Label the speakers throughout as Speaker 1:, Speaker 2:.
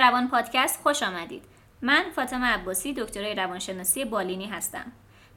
Speaker 1: روان پادکست خوش آمدید. من فاطمه عباسی دکترای روانشناسی بالینی هستم.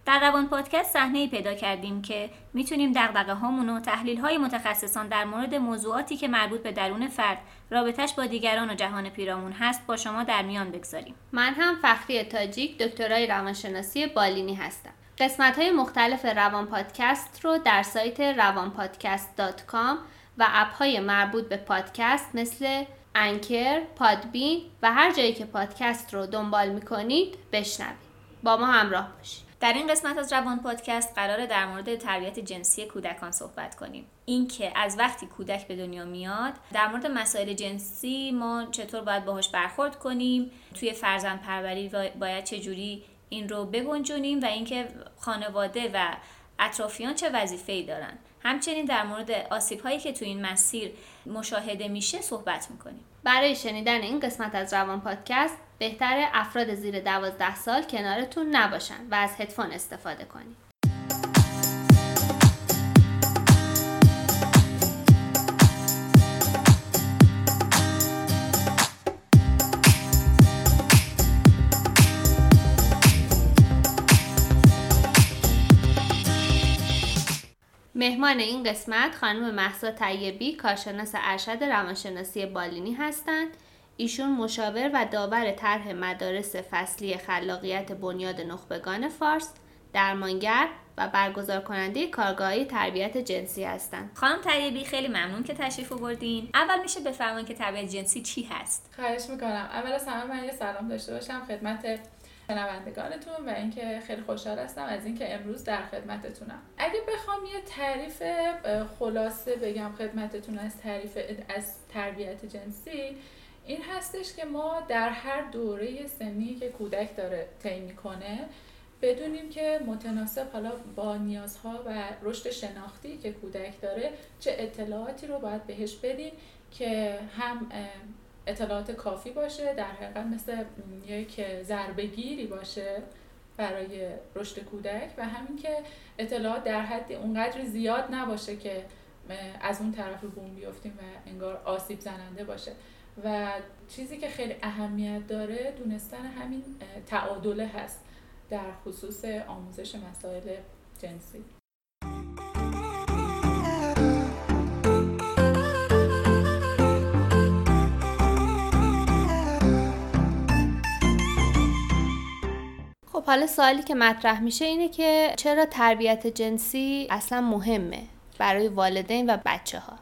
Speaker 1: در روان پادکست صحنه پیدا کردیم که می‌تونیم دغدغه هامون و تحلیل های متخصصان در مورد موضوعاتی که مربوط به درون فرد رابطش با دیگران و جهان پیرامون هست با شما در میان بگذاریم
Speaker 2: من هم فخری تاجیک دکترای روانشناسی بالینی هستم قسمت های مختلف روان پادکست رو در سایت روانپادکست.com و app های مربوط به پادکست مثل Anchor، Podbean و هر جایی که پادکست رو دنبال می‌کنید بشنوید. با ما همراه باشید.
Speaker 1: در این قسمت از روان پادکست قراره در مورد تربیت جنسی کودکان صحبت کنیم اینکه از وقتی کودک به دنیا میاد در مورد مسائل جنسی ما چطور باید باهاش برخورد کنیم توی فرزند پروری باید جوری این رو بگنجونیم و اینکه خانواده و اطرافیان چه وظیفه‌ای دارن همچنین در مورد آسیب هایی که تو این مسیر مشاهده میشه صحبت می‌کنیم
Speaker 2: برای شنیدن این قسمت از روان پادکست بهتر افراد زیر دوازده سال کنارتون نباشن و از هدفون استفاده کنید. مهمان این قسمت خانم محسا طیبی کارشناس ارشد روانشناسی بالینی هستند ایشون مشاور و داور طرح مدارس فصلی خلاقیت بنیاد نخبگان فارس درمانگر و برگزار کننده کارگاهی تربیت جنسی هستند.
Speaker 1: خانم طیبی خیلی ممنون که تشریف آوردین. اول میشه بفرمایید که تربیت جنسی چی هست؟
Speaker 3: خواهش می‌کنم. اول از همه من یه سلام داشته باشم خدمت شنوندگانتون و اینکه خیلی خوشحال هستم از اینکه امروز در خدمتتونم. اگه بخوام یه تعریف خلاصه بگم خدمتتون از تعریف از تربیت جنسی این هستش که ما در هر دوره سنی که کودک داره طی می‌کنه بدونیم که متناسب حالا با نیازها و رشد شناختی که کودک داره چه اطلاعاتی رو باید بهش بدیم که هم اطلاعات کافی باشه در حقیقت مثل یک ضربه باشه برای رشد کودک و همین که اطلاعات در حد اونقدر زیاد نباشه که از اون طرف رو بوم بیفتیم و انگار آسیب زننده باشه. و چیزی که خیلی اهمیت داره دونستن همین تعادله هست در خصوص آموزش مسائل جنسی.
Speaker 2: خب حالا سوالی که مطرح میشه اینه که چرا تربیت جنسی اصلا مهمه برای والدین و بچه ها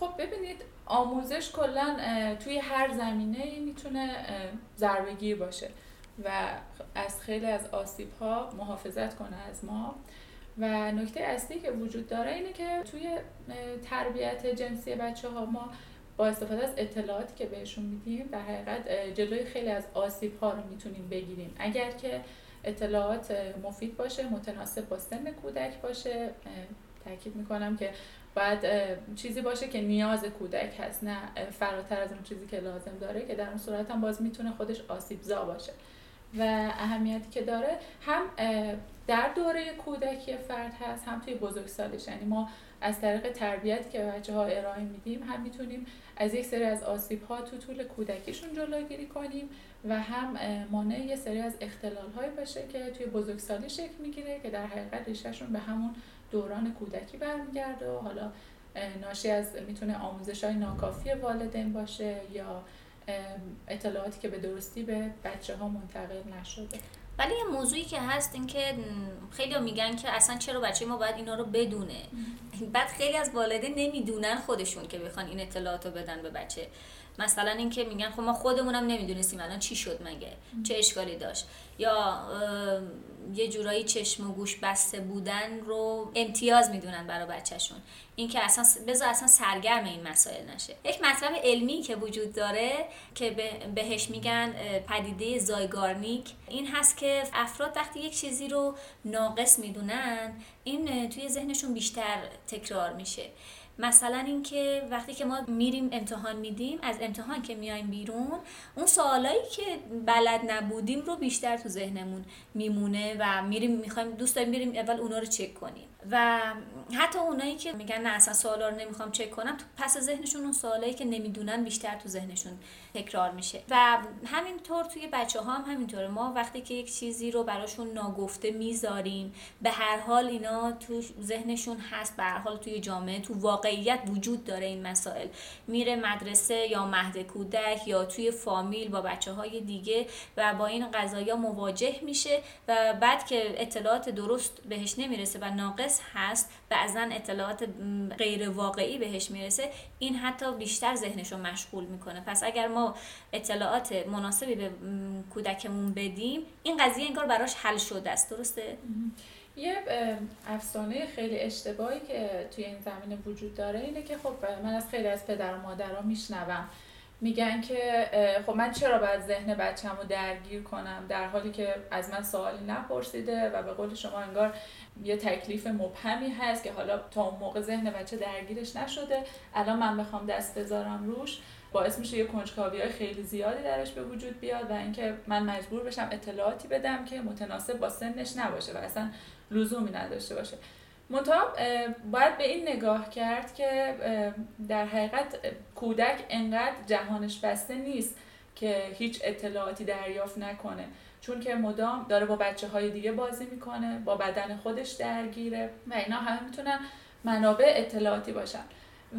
Speaker 3: خب ببینید آموزش کلا توی هر زمینه می‌تونه ضربگیر باشه و از خیلی از آسیب ها محافظت کنه از ما. و نکته اصلی که وجود داره اینه که توی تربیت جنسی بچه ها ما با استفاده از اطلاعاتی که بهشون میدیم در حقیقت جلوی خیلی از آسیب ها رو می‌تونیم بگیریم. اگر که اطلاعات مفید باشه متناسب با سن کودک باشه تاکید می‌کنم که باید چیزی باشه که نیاز کودک هست نه فراتر از اون چیزی که لازم داره که در اون صورت هم باز می‌تونه خودش آسیب زا باشه. و اهمیتی که داره هم در دوره کودکی فرد هست هم توی بزرگسالش یعنی ما از طریق تربیت که بچه ها ارائه میدیم هم می‌تونیم از یک سری از آسیب ها تو طول کودکیشون جلوگیری کنیم و هم مانع یه سری از اختلال های باشه که توی بزرگسالی شکل می‌گیره که در حقیقت ریشهشون به همون دوران کودکی برمیگرده و حالا ناشی از می‌تونه آموزش های ناکافی والدین باشه یا اطلاعاتی که به درستی به بچه ها منتقل نشده.
Speaker 1: ولی یه موضوعی که هست این که خیلی میگن که اصلا چرا بچه ما باید اینا رو بدونه. بعد خیلی از والدین نمی‌دونن خودشون که بخوان این اطلاعات رو بدن به بچه. مثلا اینکه میگن خب ما خودمونم نمی‌دونستیم الان چی شد مگه؟ چه اشکالی داشت؟ یا یه جورایی چشم و گوش بسته بودن رو امتیاز می‌دونن برای بچهشون. اینکه اصلا بذار اصلا سرگرم این مسائل نشه. یک مطلب علمی که وجود داره که بهش میگن پدیده زایگارنیک. این هست که افراد وقتی یک چیزی رو ناقص می‌دونن این توی ذهنشون بیشتر تکرار میشه. مثلا اینکه وقتی که ما میریم امتحان میدیم از امتحان که میایم بیرون اون سوالایی که بلد نبودیم رو بیشتر تو ذهنمون میمونه و میریم می‌خوایم دوست داریم بریم اول اونا رو چک کنیم. و حتی اونایی که میگن نه اصلا سوالا رو نمی‌خوام چک کنم تو پس ذهنشون اون سوالایی که نمی‌دونن بیشتر تو ذهنشون تکرار میشه. و همینطور توی بچه ها هم همینطوره. ما وقتی که یک چیزی رو براشون ناگفته می‌ذاریم به هر حال اینا تو ذهنشون هست. به هر حال توی جامعه تو واقعیت وجود داره این مسائل. میره مدرسه یا مهد کودک یا توی فامیل با بچه های دیگه و با این قضايا مواجه میشه و بعد که اطلاعات درست بهش نمی‌رسه و ناقص هست بعضا اطلاعات غیر واقعی بهش می‌رسه این حتی بیشتر ذهنش رو مشغول می‌کنه. پس اگر ما اطلاعات مناسبی به کودکمون بدیم این قضیه انگار براش حل شده است. درسته؟
Speaker 3: یه افسانه خیلی اشتباهی که توی این زمینه وجود داره اینه که خب من از خیلی از پدر و مادرها میشنوم. میگن که خب من چرا باید ذهن بچم رو درگیر کنم؟ در حالی که از من سوالی نپرسیده و به قول شما انگار یه تکلیف مبهمی هست که حالا تا اون موقع ذهن بچه درگیرش نشده. الان من بخوام دست بذارم روش باعث میشه یه کنجکاوی های خیلی زیادی درش به وجود بیاد و اینکه من مجبور بشم اطلاعاتی بدم که متناسب با سنش نباشه و اصلا لزومی نداشته باشه. منتها باید به این نگاه کرد که در حقیقت کودک انقدر جهانش بسته نیست که هیچ اطلاعاتی دریافت نکنه. چون که مدام داره با بچه های دیگه بازی می‌کنه با بدن خودش درگیره و اینا همه می‌تونن منابع اطلاعاتی باشن.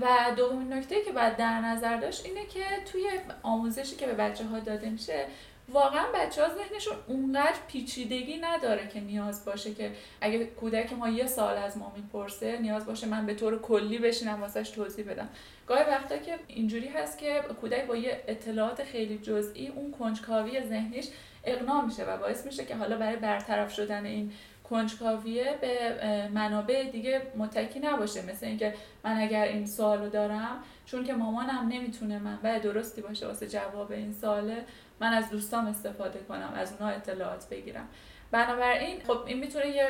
Speaker 3: و دومین نکته که باید در نظر داشت اینه که توی آموزشی که به بچه ها داده میشه واقعا بچه ها ذهنشون اونقدر پیچیدگی نداره که نیاز باشه که اگه کودک ما یه سال از ما می‌پرسه نیاز باشه من به طور کلی بشینم واسش توضیح بدم. گاهی وقتا که اینجوری هست که کودک با یه اطلاعات خیلی جزئی اون کنجکاوی ذهنیش اقنا میشه و باعث میشه که حالا برای برطرف شدن این کنجکاویه به منابع دیگه متکی نباشه. مثل اینکه من اگر این سوالو دارم چون که مامانم نمی‌تونه منبع درستی باشه واسه جواب این ساله. من از دوستام استفاده کنم از اونها اطلاعات بگیرم. بنابراین خب این می‌تونه یه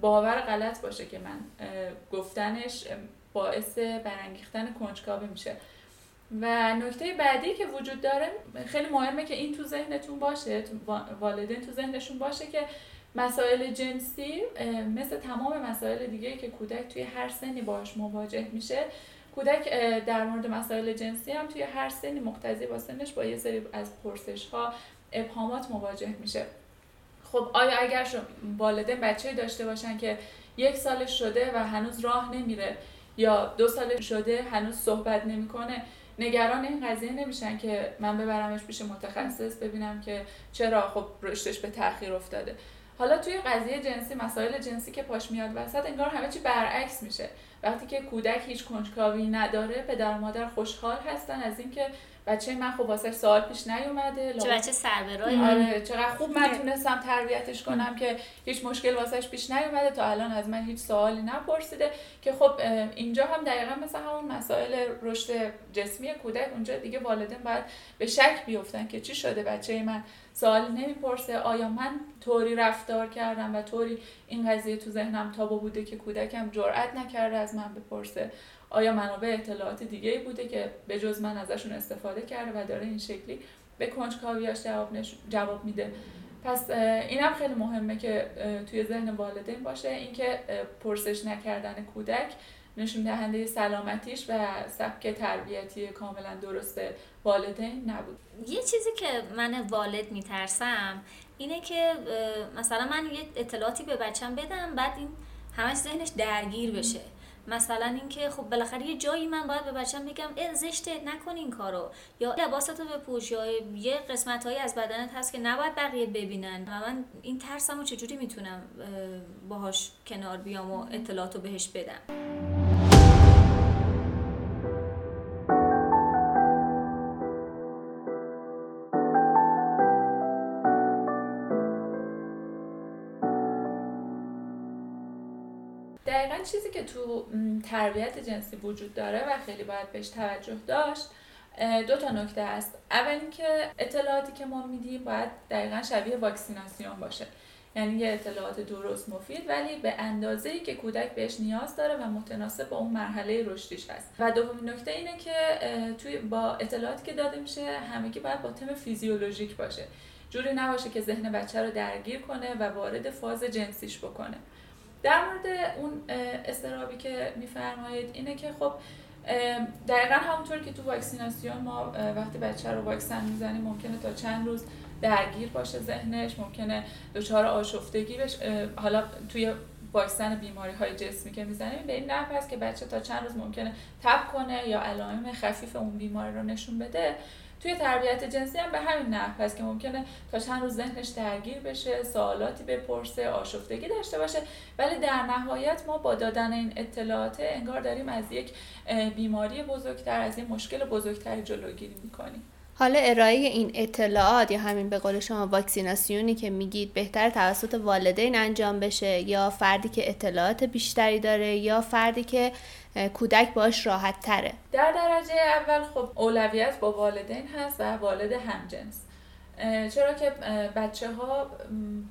Speaker 3: باور غلط باشه که من گفتنش باعث برانگیختن کنجکاوی میشه. و نکته بعدی که وجود داره خیلی مهمه که این تو ذهنتون باشه والدین تو ذهنشون باشه که مسائل جنسی مثل تمام مسائل دیگه که کودک توی هر سنی باش مواجه میشه کودک در مورد مسائل جنسی هم توی هر سنی مقتضی با سنش با یه سری از پرسش ها ابهامات مواجه میشه. خب آیا اگر والدین بچه داشته باشن که یک سالش شده و هنوز راه نمیره یا دو سال شده هنوز صحبت نمی‌کنه نگران این قضیه نمیشن که من ببرمش پیش متخصص ببینم که چرا خب رشدش به تاخیر افتاده؟ حالا توی قضیه جنسی مسائل جنسی که پاش میاد وسط انگار همه چی برعکس میشه. وقتی که کودک هیچ کنجکاوی نداره پدر و مادر خوشحال هستن از اینکه بچه من خب واسه سوال پیش نیومده.
Speaker 1: چه بچه سربرایی
Speaker 3: آره چقدر خوب من تونستم تربیتش کنم که هیچ مشکل واسهش پیش نیومده. تا الان از من هیچ سوالی نپرسیده. که خب اینجا هم دقیقا مثل همون مسائل رشد جسمی کودک اونجا دیگه والدین باید به شک بیفتن که چی شده بچه من سوالی نمی‌پرسه آیا من طوری رفتار کردم و طوری این قضیه تو ذهنم تابو بوده که کودکم جرئت نکرده از من بپرسه؟ آیا منابع اطلاعات دیگه ای بوده که به جز من ازشون استفاده کرده و داره این شکلی به کنجکاویاش جواب, جواب میده؟ پس اینم خیلی مهمه که توی ذهن والدین باشه. اینکه پرسش نکردن کودک نشون دهنده سلامتیش و سبک تربیتی کاملا درست والدین نبود.
Speaker 1: یه چیزی که من والد میترسم اینه که مثلا من یه اطلاعاتی به بچم بدم بعد این همش ذهنش درگیر بشه. مثلا اینکه خب بالاخره یه جایی من باید به بچم بگم اه زشته نکن این کارو. یا لباساتو بپوش یا یه قسمت هایی از بدنت هست که نباید بقیه ببینن. و من این ترسمو چجوری می‌تونم باهاش کنار بیام و اطلاعاتو بهش بدم؟
Speaker 3: چیزی که تو تربیت جنسی وجود داره و خیلی باید بهش توجه داشت دو تا نکته است. اول اینکه اطلاعاتی که ما میدیم باید دقیقا شبیه واکسیناسیون باشه. یعنی یه اطلاعات درست مفید ولی به اندازه ای که کودک بهش نیاز داره و متناسب با اون مرحله رشدیش هست. و دومین نکته اینه که توی با اطلاعاتی که داده میشه همگی باید با تم فیزیولوژیک باشه. جوری نباشه که ذهن بچه رو درگیر کنه و وارد فاز جنسیش بکنه. در مورد اون استرابی که میفرمایید اینه که خب دقیقا همونطور که تو واکسیناسیون ما وقتی بچه رو واکسن می‌زنیم ممکنه تا چند روز درگیر باشه ذهنش ممکنه دچار آشفتگی بشه حالا توی واکسن بیماری های جسمی که می‌زنیم به این نحو که بچه تا چند روز ممکنه تب کنه یا علائم خفیف اون بیماری رو نشون بده. توی تربیت جنسی هم به همین نحو هست که ممکنه تا چند روز ذهنش درگیر بشه سوالاتی بپرسه آشفتگی داشته باشه. ولی در نهایت ما با دادن این اطلاعات انگار داریم از یک بیماری بزرگتر از یک مشکل بزرگتری جلوگیری می‌کنیم.
Speaker 2: حالا ارائه این اطلاعات یا همین به قول شما واکسیناسیونی که میگید بهتر توسط والدین انجام بشه یا فردی که اطلاعات بیشتری داره یا فردی که کودک باش راحت تره؟
Speaker 3: در درجه اول خب اولویت با والدین هست و والد همجنس. چرا که بچه ها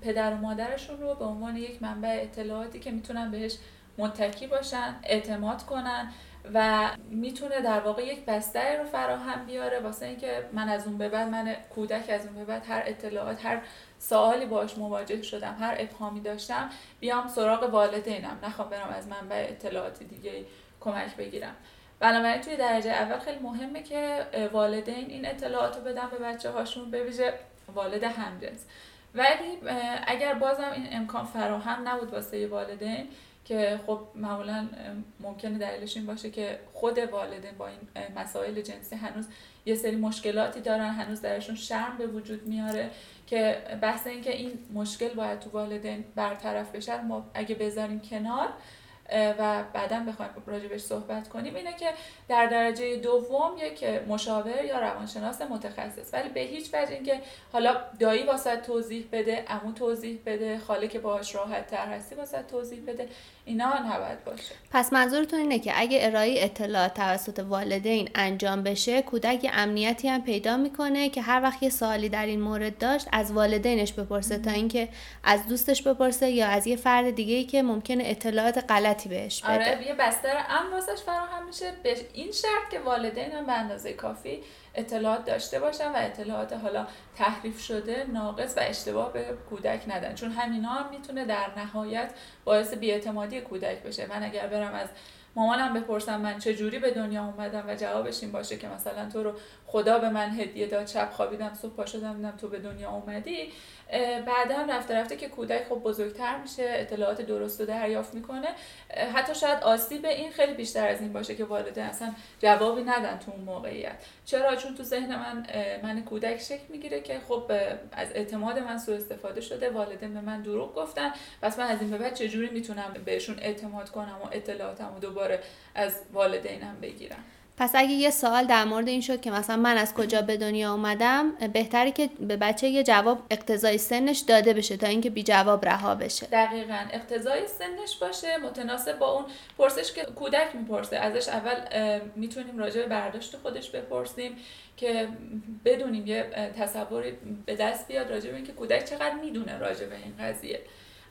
Speaker 3: پدر و مادرشون رو به عنوان یک منبع اطلاعاتی که می‌تونن بهش متکی باشن اعتماد کنن و می‌تونه در واقع یک بستر رو فراهم بیاره. واسه اینکه من از اون به بعد من کودک از اون به بعد هر اطلاعات هر سوالی باش مواجه شدم هر ابهامی داشتم بیام سراغ والدینم. نخوام برم از منبع اطلاعات دیگه کمک بگیرم. بنابراین توی درجه اول خیلی مهمه که والدین این اطلاعات رو بدن به بچه هاشون به ویژه والد همجنس. ولی اگر بازم این امکان فراهم نبود واسه والدین که خب معمولا ممکنه دلیلش این باشه که خود والدین با این مسائل جنسی هنوز یه سری مشکلاتی دارن هنوز درشون شرم به وجود میاره که بحث این که این مشکل باید تو والدین برطرف بشه ما اگه بذاریم کنار و بعدا بخوایم راجبش صحبت کنیم اینه که در درجه دوم یک مشاور یا روانشناس متخصص. ولی به هیچ وجه اینکه حالا دایی واسه توضیح بده عمو توضیح بده خاله که باهاش راحت تر هستی واسه توضیح بده. اینا نباید باشه.
Speaker 2: پس منظورتون اینه که اگه ارائه اطلاعات توسط والدین انجام بشه کودک امنیتی هم پیدا می‌کنه که هر وقت یه سوالی در این مورد داشت از والدینش بپرسه تا اینکه از دوستش بپرسه یا از یه فرد دیگه ای که ممکنه اطلاعات غلطی بهش بده.
Speaker 3: آره یه بستر امن واسش فراهم میشه. به این شرط که والدین هم به اندازه کافی اطلاعات داشته باشن و اطلاعات حالا تحریف شده ناقص و اشتباه به کودک ندن. چون همینا هم می‌تونه در نهایت باعث بیاعتمادی کودک بشه. من اگر برم از مامانم بپرسم من چه جوری به دنیا اومدم و جوابش این باشه که مثلا تو رو خدا به من هدیه داد شب خوابیدم صبح پا شدم تو به دنیا اومدی بعدا رفته رفته که کودک خب بزرگتر میشه اطلاعات درست رو دریافت می‌کنه. حتی شاید آسیب این خیلی بیشتر از این باشه که والدین اصلا جوابی ندن تو اون موقعیت. چرا؟ چون تو ذهن من من کودک شکل می‌گیره که خب از اعتماد من سوء استفاده شده. والدین به من دروغ گفتن. پس من از این به بعد چجوری می‌تونم بهشون اعتماد کنم و اطلاعاتم و دوباره از والدینم بگیرم؟
Speaker 2: پس اگه یه سوال در مورد این شد که مثلا من از کجا به دنیا اومدم بهتره که به بچه یه جواب اقتضای سنش داده بشه تا اینکه بی جواب رها بشه.
Speaker 3: دقیقا. اقتضای سنش باشه متناسب با اون پرسش که کودک می‌پرسه. ازش اول می‌تونیم راجع به برداشت خودش بپرسیم که بدونیم یه تصوری به دست بیاد راجع به اینکه کودک چقدر می‌دونه راجع به این قضیه.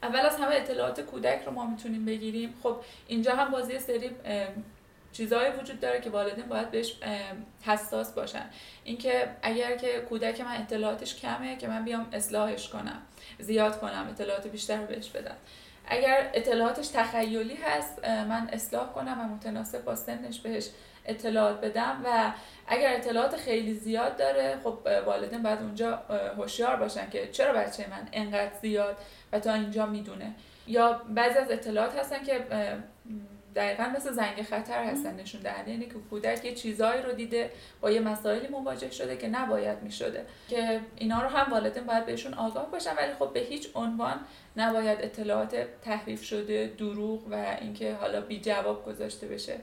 Speaker 3: اول از همه اطلاعات کودک رو ما می‌تونیم بگیریم. خب اینجا هم بازی سری چیزهایی وجود داره که والدین باید بهش حساس باشن. اینکه اگر که کودک من اطلاعاتش کمه که من بیام اصلاحش کنم زیاد کنم اطلاعات بیشتر بهش بدم. اگر اطلاعاتش تخیلی هست من اصلاح کنم و متناسب با سنش بهش اطلاعات بدم و اگر اطلاعات خیلی زیاد داره خب والدین باید اونجا هوشیار باشن که چرا بچه من انقدر زیاد و تا اینجا می‌دونه. یا بعضی از اطلاعات هستن که دقیقا مثل زنگ خطر هستن نشون دهنده. یعنی که کودک یه چیزایی رو دیده با یه مسائلی مواجه شده که نباید می‌شده. که اینا رو هم والدین باید بهشون آگاه باشن ولی خب به هیچ عنوان نباید اطلاعات تحریف شده دروغ و اینکه حالا بی جواب گذاشته بشه.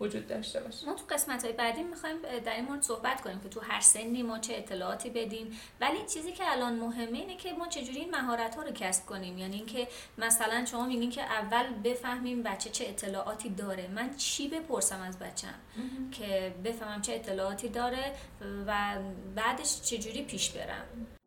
Speaker 3: وجود داشته باشه.
Speaker 1: ما تو قسمت های بعدی می‌خوایم در این مورد صحبت کنیم که تو هر سنی ما چه اطلاعاتی بدیم. ولی چیزی که الان مهمه اینه که ما چجوری این مهارت ها رو کسب کنیم. یعنی اینکه مثلا شما میگین که اول بفهمیم بچه چه اطلاعاتی داره. من چی بپرسم از بچم که بفهمم چه اطلاعاتی داره و بعدش چجوری پیش برم.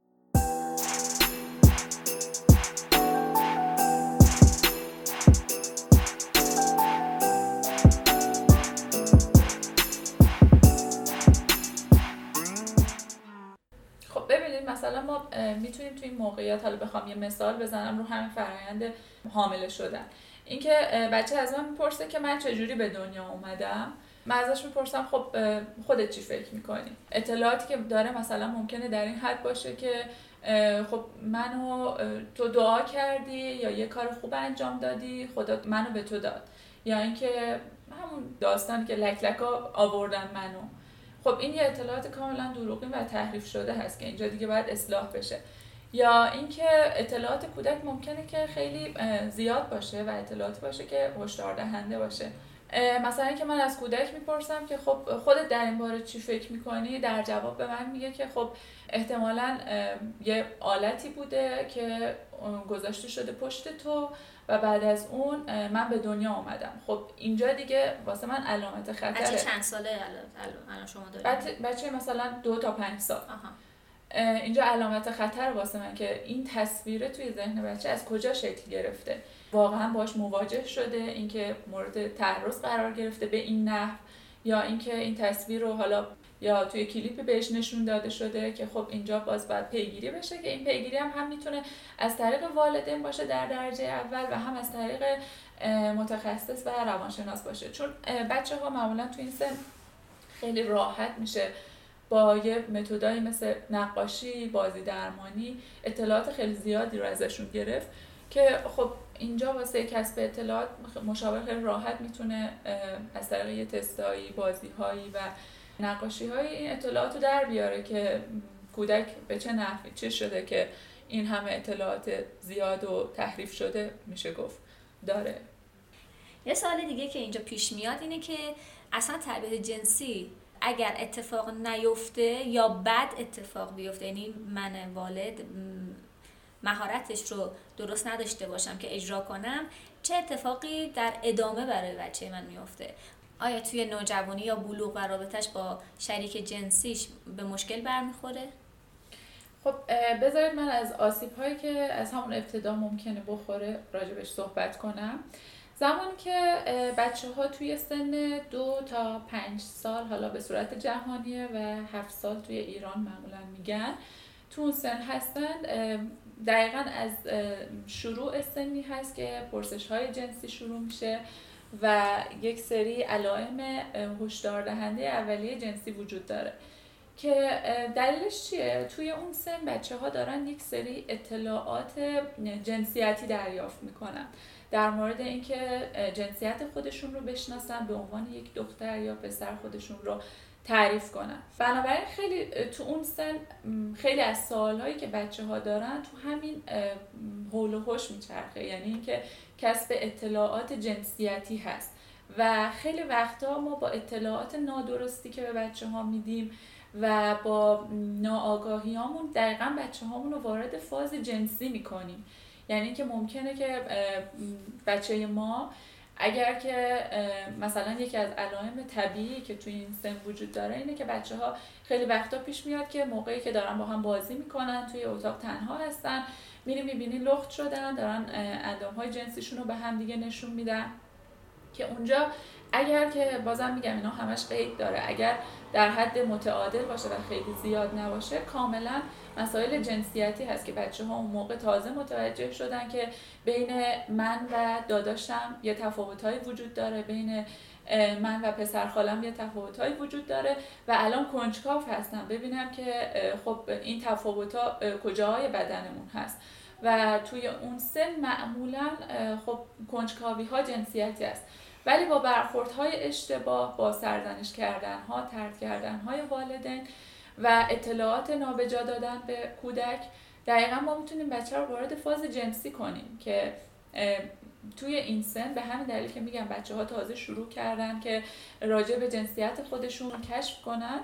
Speaker 3: می‌تونیم توی این موقعیت. حالا بخوام یه مثال بزنم رو همین فرایند حامله شدن. اینکه بچه از من می‌پرسه که من چجوری به دنیا اومدم؟ من ازش می‌پرسم خب خودت چی فکر می‌کنی؟ اطلاعاتی که داره مثلا ممکنه در این حد باشه که خب منو تو دعا کردی یا یه کار خوب انجام دادی خدا منو به تو داد. یا اینکه همون داستانی که لک لکا آوردن منو. خب این یه اطلاعات کاملا دروغی و تحریف شده هست که اینجا دیگه باید اصلاح بشه. یا اینکه اطلاعات کودک ممکنه که خیلی زیاد باشه و اطلاعات باشه که هشدار دهنده باشه. مثلا که من از کودک می‌پرسم که خب خودت در این باره چی فکر می‌کنی؟ در جواب به من میگه که خب احتمالا یه آلتی بوده که گذاشته شده پشت تو و بعد از اون من به دنیا آمدم. خب اینجا دیگه واسه من علامت خطره.
Speaker 1: بچه چند ساله الان شما دارید؟
Speaker 3: بچه مثلا دو تا پنج سال. اینجا علامت خطر واسه من که این تصویره توی ذهن بچه از کجا شکل گرفته؟ واقعا باش مواجه شده؟ اینکه مورد تعرض قرار گرفته به این نحو؟ یا اینکه این تصویر رو حالا یا توی کلیپ بهش نشون داده شده که خب اینجا باز باید پیگیری بشه که این پیگیری هم هم می‌تونه از طریق والدین باشه در درجه اول و هم از طریق متخصص و روانشناس باشه. چون بچه ها معمولا توی این سن خیلی راحت میشه با یه متدایی مثل نقاشی، بازی درمانی اطلاعات خیلی زیادی رو ازشون گرفت که خب اینجا واسه کسب اطلاعات مشاور خیلی راحت می‌تونه از طریق یه تستایی، بازیهایی و نقاشی های این اطلاعات رو در بیاره که کودک به چه نحوی چه شده که این همه اطلاعات زیاد و تحریف شده میشه گفت. داره.
Speaker 1: یه سال دیگه که اینجا پیش میاد اینه که اصلا تربیت جنسی اگر اتفاق نیفته یا بد اتفاق بیفته یعنی من والد مهارتش رو درست نداشته باشم که اجرا کنم چه اتفاقی در ادامه برای بچه من میفته آیا توی نوجوانی یا بلوغ و رابطش با شریک جنسیش به مشکل برمیخوره؟
Speaker 3: خب بذارید من از آسیب هایی که از همون ابتدا ممکنه بخوره راجبش صحبت کنم زمانی که بچه ها توی سن دو تا پنج سال حالا به صورت جهانیه و هفت سال توی ایران معمولا میگن تو اون سن هستن دقیقا از شروع سنی هست که پرسش های جنسی شروع میشه و یک سری علائم هشدار دهنده اولیه جنسی وجود داره. که دلیلش چیه؟ توی اون سن بچه ها دارن یک سری اطلاعات جنسیتی دریافت می‌کنن. در مورد اینکه جنسیت خودشون رو بشناسن به عنوان یک دختر یا پسر خودشون رو تعریف کنن. بنابراین خیلی تو اون سن خیلی از سوالهایی که بچه ها دارن تو همین حول و حوش میچرخه. یعنی اینکه کسب اطلاعات جنسیتی هست. و خیلی وقتا ما با اطلاعات نادرستی که به بچه ها میدیم و با ناآگاهیامون دقیقا بچه هامون رو وارد فاز جنسی می‌کنیم. یعنی که ممکنه که بچه ما اگر که مثلا یکی از علائم طبیعی که توی این سن وجود داره اینه که بچه ها خیلی وقتا پیش میاد که موقعی که دارن با هم بازی می‌کنن توی اتاق تنها هستن میری می‌بینی لخت شدن دارن اندام های جنسیشون رو به هم دیگه نشون میدن. که اونجا اگر که بازم میگم اینا همش قید داره. اگر در حد متعادل باشه و خیلی زیاد نباشه کاملا مسائل جنسیتی هست که بچه ها اون موقع تازه متوجه شدن که بین من و داداشم یه تفاوت وجود داره بین من و پسر خالم یه تفاوت وجود داره و الان کنجکاف هستم ببینم که خب این تفاوت ها کجاهای بدنمون هست. و توی اون سن معمولا خب کنجکاوی ها جنسیتی است. ولی با برخوردهای اشتباه با سرزنش کردن ها ترد کردن های والدین و اطلاعات نابجا دادن به کودک دقیقا ما می‌تونیم بچه رو وارد فاز جنسی کنیم که توی این سن به همین دلیل که میگم بچه ها تازه شروع کردن که راجع به جنسیت خودشون کشف کنن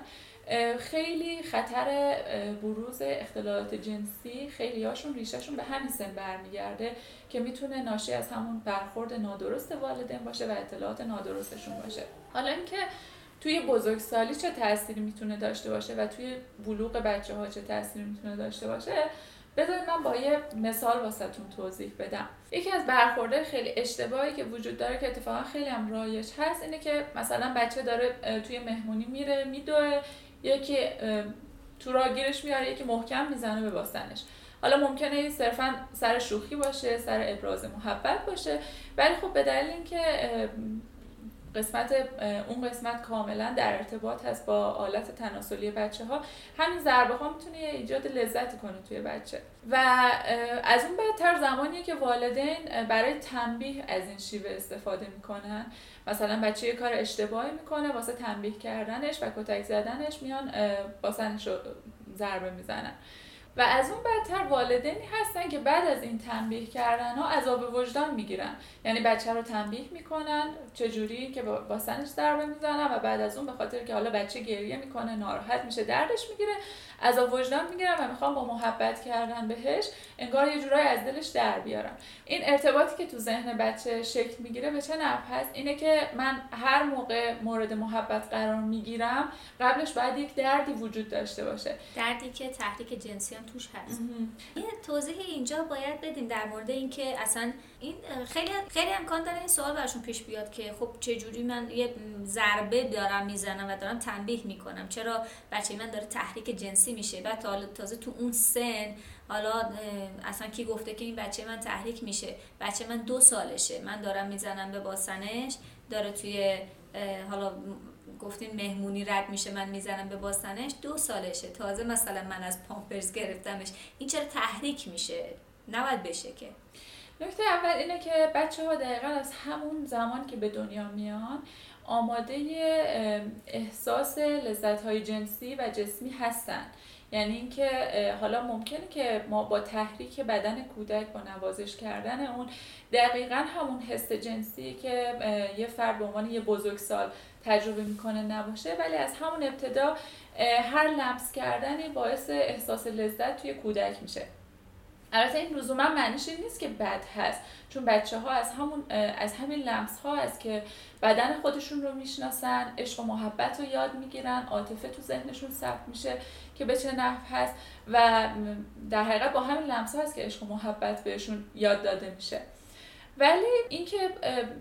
Speaker 3: خیلی خطر بروز اختلالات جنسی خیلی هاشون ریشهشون به همین سن برمیگرده که می‌تونه ناشی از همون برخورد نادرست والدین باشه و اطلاعات نادرستشون باشه. حالا اینکه توی بزرگسالی چه تأثیری می‌تونه داشته باشه و توی بلوغ بچه ها چه تأثیری می‌تونه داشته باشه بذارید من با یه مثال واسهتون توضیح بدم. یکی از برخورده خیلی اشتباهی که وجود داره که اتفاقا خیلی هم رایج هست اینه که مثلا بچه داره توی مهمونی میره میدوه یکی تو راگیرش میاره یکی محکم می‌زنه به باستنش. حالا ممکنه صرفا سر شوخی باشه سر ابراز محبت باشه. ولی خب به دلیل اینکه قسمت اون قسمت کاملا در ارتباط هست با آلت تناسلی بچه ها همین ضربه ها می‌تونه ایجاد لذت کنه توی بچه. و از اون بدتر زمانیه که والدین برای تنبیه از این شیوه استفاده می‌کنن. مثلا بچه یه کار اشتباهی می‌کنه واسه تنبیه کردنش و کتک زدنش میان باسنش رو ضربه می‌زنن. و از اون بدتر والدینی هستن که بعد از این تنبیه کردن ها عذاب وجدان می‌گیرن. یعنی بچه رو تنبیه می‌کنن چجوری که با سنش ضربه می‌زنن و بعد از اون به خاطر که حالا بچه گریه می‌کنه ناراحت میشه دردش می‌گیره عذاب وجدان می‌گیرن و می‌خوام با محبت کردن بهش انگار یه جورایی از دلش در بیارم. این ارتباطی که تو ذهن بچه شکل می‌گیره به چه نفع هست؟ اینه که من هر موقع مورد محبت قرار می‌گیرم قبلش باید یک دردی وجود داشته باشه.
Speaker 1: دردی که تحریک جنسی هم توش هست. یه توضیح اینجا باید بدیم در مورد اینکه اصلا این خیلی خیلی امکان داره این سوال براشون پیش بیاد که خب چه جوری من یه ضربه دارم می‌زنم و دارم تنبیه می‌کنم. چرا بچه من داره تحریک جنسی میشه. بعد تازه تو اون سن حالا اصلا کی گفته که این بچه من تحریک میشه. بچه من دو سالشه. من دارم می‌زنم به باسنش داره توی حالا گفتیم مهمونی رد میشه من می‌زنم به باسنش دو سالشه. تازه مثلا من از پامپرز گرفتمش. این چرا تحریک میشه؟ نباید بشه که.
Speaker 3: نکته اول اینه که بچه ها دقیقا از همون زمان که به دنیا میان آماده احساس لذت های جنسی و جسمی هستن. یعنی اینکه حالا ممکنه که ما با تحریک بدن کودک با نوازش کردن اون دقیقا همون حس جنسی که یه فرد به عنوان یه بزرگسال تجربه می‌کنه نباشه ولی از همون ابتدا هر لمس کردنی باعث احساس لذت توی کودک میشه. البته این لزوما معنیش این نیست که بد هست چون بچه ها از همون از همین لمس ها است که بدن خودشون رو می‌شناسن عشق و محبت رو یاد می‌گیرن عاطفه تو ذهنشون ثبت میشه که به چه نحو هست و در حقیقت با همین لمس ها هست که عشق و محبت بهشون یاد داده میشه. ولی اینکه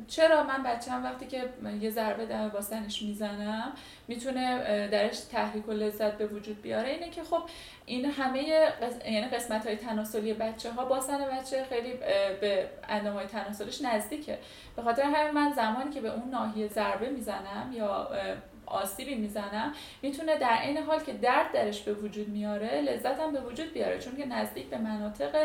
Speaker 3: چرا من بچم وقتی که یه ضربه دم باسنش می‌زنم می‌تونه درش تحریک و لذت به وجود بیاره؟ اینه که خب این همه یعنی قسمت های تناسلی بچه ها باسن بچه خیلی به اندام های تناسلیش نزدیکه. به خاطر همین من زمانی که به اون ناحیه ضربه می‌زنم یا آسیبی می‌زنم می‌تونه در این حال که درد درش به وجود میاره لذت هم به وجود بیاره. چون که نزدیک به مناطق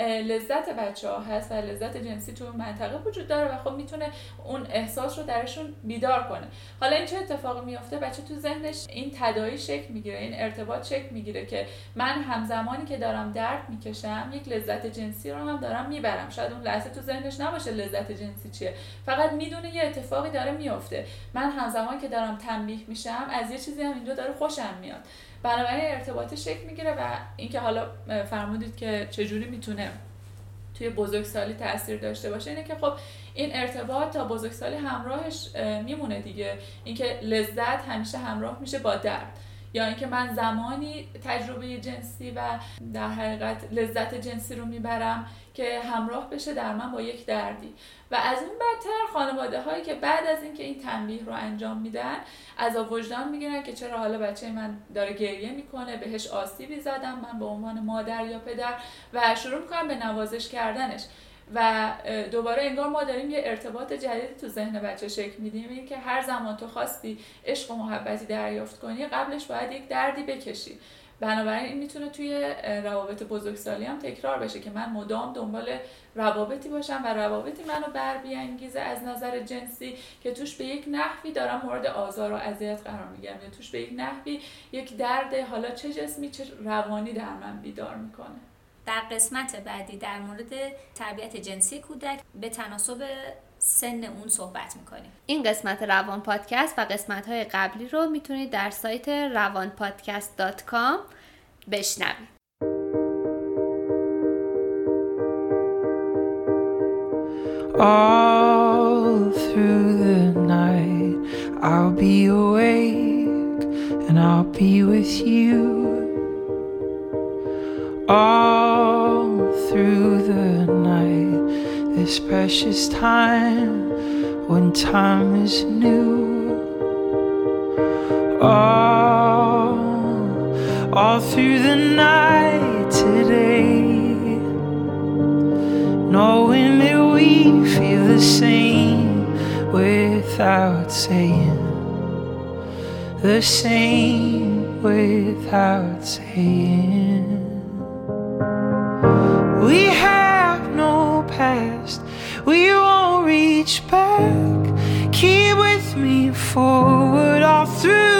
Speaker 3: لذت بچه ها هست و لذت جنسی تو منطقه وجود داره و خب می‌تونه اون احساس رو درشون بیدار کنه. حالا این چه اتفاقی میفته بچه تو ذهنش این تدایی شکل می‌گیره این ارتباط شکل می‌گیره که من همزمانی که دارم درد می‌کشم یک لذت جنسی رو هم دارم می‌برم. شاید اون لحظه تو ذهنش نباشه لذت جنسی چیه. فقط می‌دونه یه اتفاقی داره میفته من همزمان که دارم تنبیه میشم از یه چیزی هم اینجا داره خوشم میاد. بنابراین ارتباط شکل می‌گیره و اینکه حالا فرمودید که چجوری می‌تونه توی بزرگسالی تاثیر داشته باشه اینه که خب این ارتباط تا بزرگسالی همراهش میمونه دیگه. اینکه لذت همیشه همراه میشه با درد. یا اینکه من زمانی تجربه جنسی و در حقیقت لذت جنسی رو می‌برم که همراه بشه در من با یک دردی. و از اون بدتر خانواده هایی که بعد از اینکه این تنبیه رو انجام میدن از وجدان می‌گیرن که چرا حالا بچه من داره گریه می‌کنه بهش آسیبی زدم من به عنوان مادر یا پدر و شروع می‌کنم به نوازش کردنش. و دوباره انگار ما داریم یه ارتباط جدید تو ذهن بچه شکل میدیم. این که هر زمان تو خواستی عشق و محبتی دریافت کنی قبلش باید یک دردی بکشی. بنابراین این می‌تونه توی روابط بزرگسالی هم تکرار بشه که من مدام دنبال روابطی باشم و روابطی منو بر بیانگیزه از نظر جنسی که توش به یک نحوی دارم مورد آزار و اذیت قرار میگم یا توش به یک نحوی یک درد حالا چه جسمی چه روانی در من بیدار می‌کنه.
Speaker 1: در قسمت بعدی در مورد تربیت جنسی کودک به تناسب سن اون صحبت می‌کنیم.
Speaker 2: این قسمت روان پادکست و قسمت های قبلی رو می‌تونید در سایت روانپادکست.com بشنوید. All through the night I'll be awake and I'll be with you. all through the night. This precious time when time is new. All, all through the night today,
Speaker 4: knowing that we feel the same without saying the same without saying. forward all through